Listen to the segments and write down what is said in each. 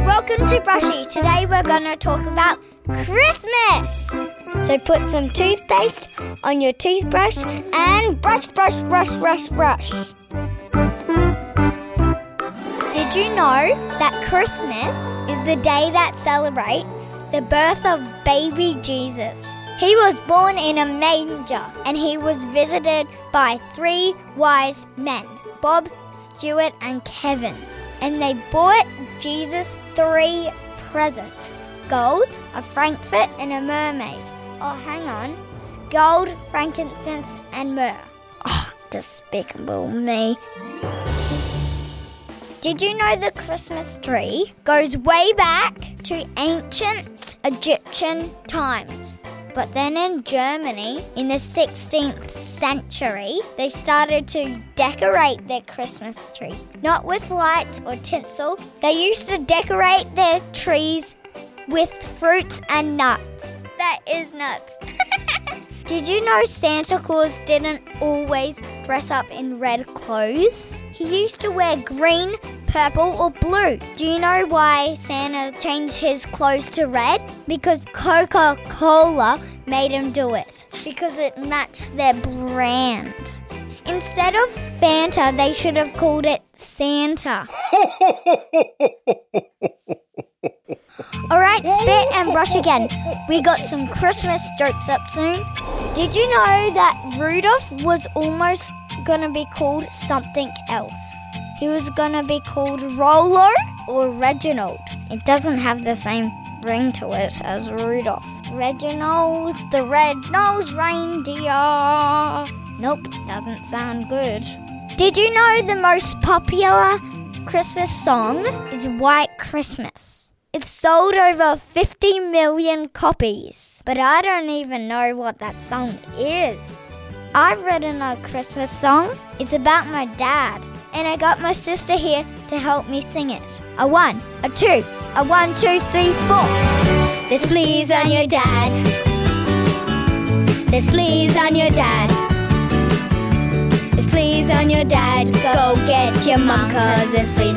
welcome to Brushy. Today we're going to talk about Christmas. So put some toothpaste on your toothbrush and brush, brush, brush, brush, brush. Did you know that Christmas is the day that celebrates the birth of baby Jesus? He was born in a manger and he was visited by three wise men Bob, Stuart, and Kevin. And they bought Jesus three presents gold, a Frankfurt, and a mermaid. Oh, hang on. Gold, frankincense, and myrrh. Oh, despicable me. Did you know the Christmas tree goes way back to ancient Egyptian times? But then in Germany, in the 16th century, they started to decorate their Christmas tree. Not with lights or tinsel, they used to decorate their trees with fruits and nuts. That is nuts. Did you know Santa Claus didn't always dress up in red clothes? He used to wear green, purple, or blue. Do you know why Santa changed his clothes to red? Because Coca Cola made him do it. Because it matched their brand. Instead of Fanta, they should have called it Santa. All right, spit and brush again. We got some Christmas jokes up soon. Did you know that Rudolph was almost gonna be called something else? He was gonna be called Rolo or Reginald. It doesn't have the same ring to it as Rudolph. Reginald the red-nosed reindeer. Nope, doesn't sound good. Did you know the most popular Christmas song is White Christmas? It's sold over 50 million copies, but I don't even know what that song is. I've written a Christmas song. It's about my dad, and I got my sister here to help me sing it. A one, a two, a one, two, three, four. There's fleas on your dad. There's fleas on your dad. There's fleas on your dad. Go get your mom, cause there's fleas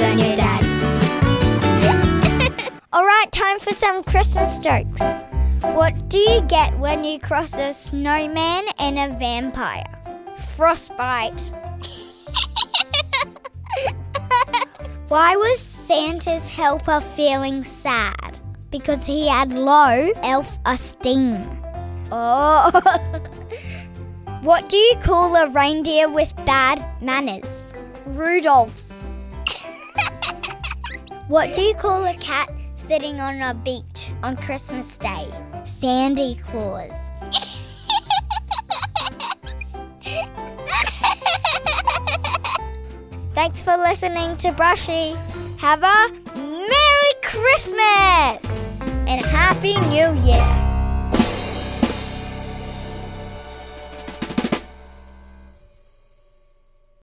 some Christmas jokes. What do you get when you cross a snowman and a vampire? Frostbite. Why was Santa's helper feeling sad? Because he had low elf esteem. Oh. what do you call a reindeer with bad manners? Rudolph. what do you call a cat sitting on a beach on Christmas Day? Sandy Claus. Thanks for listening to Brushy. Have a Merry Christmas and Happy New Year.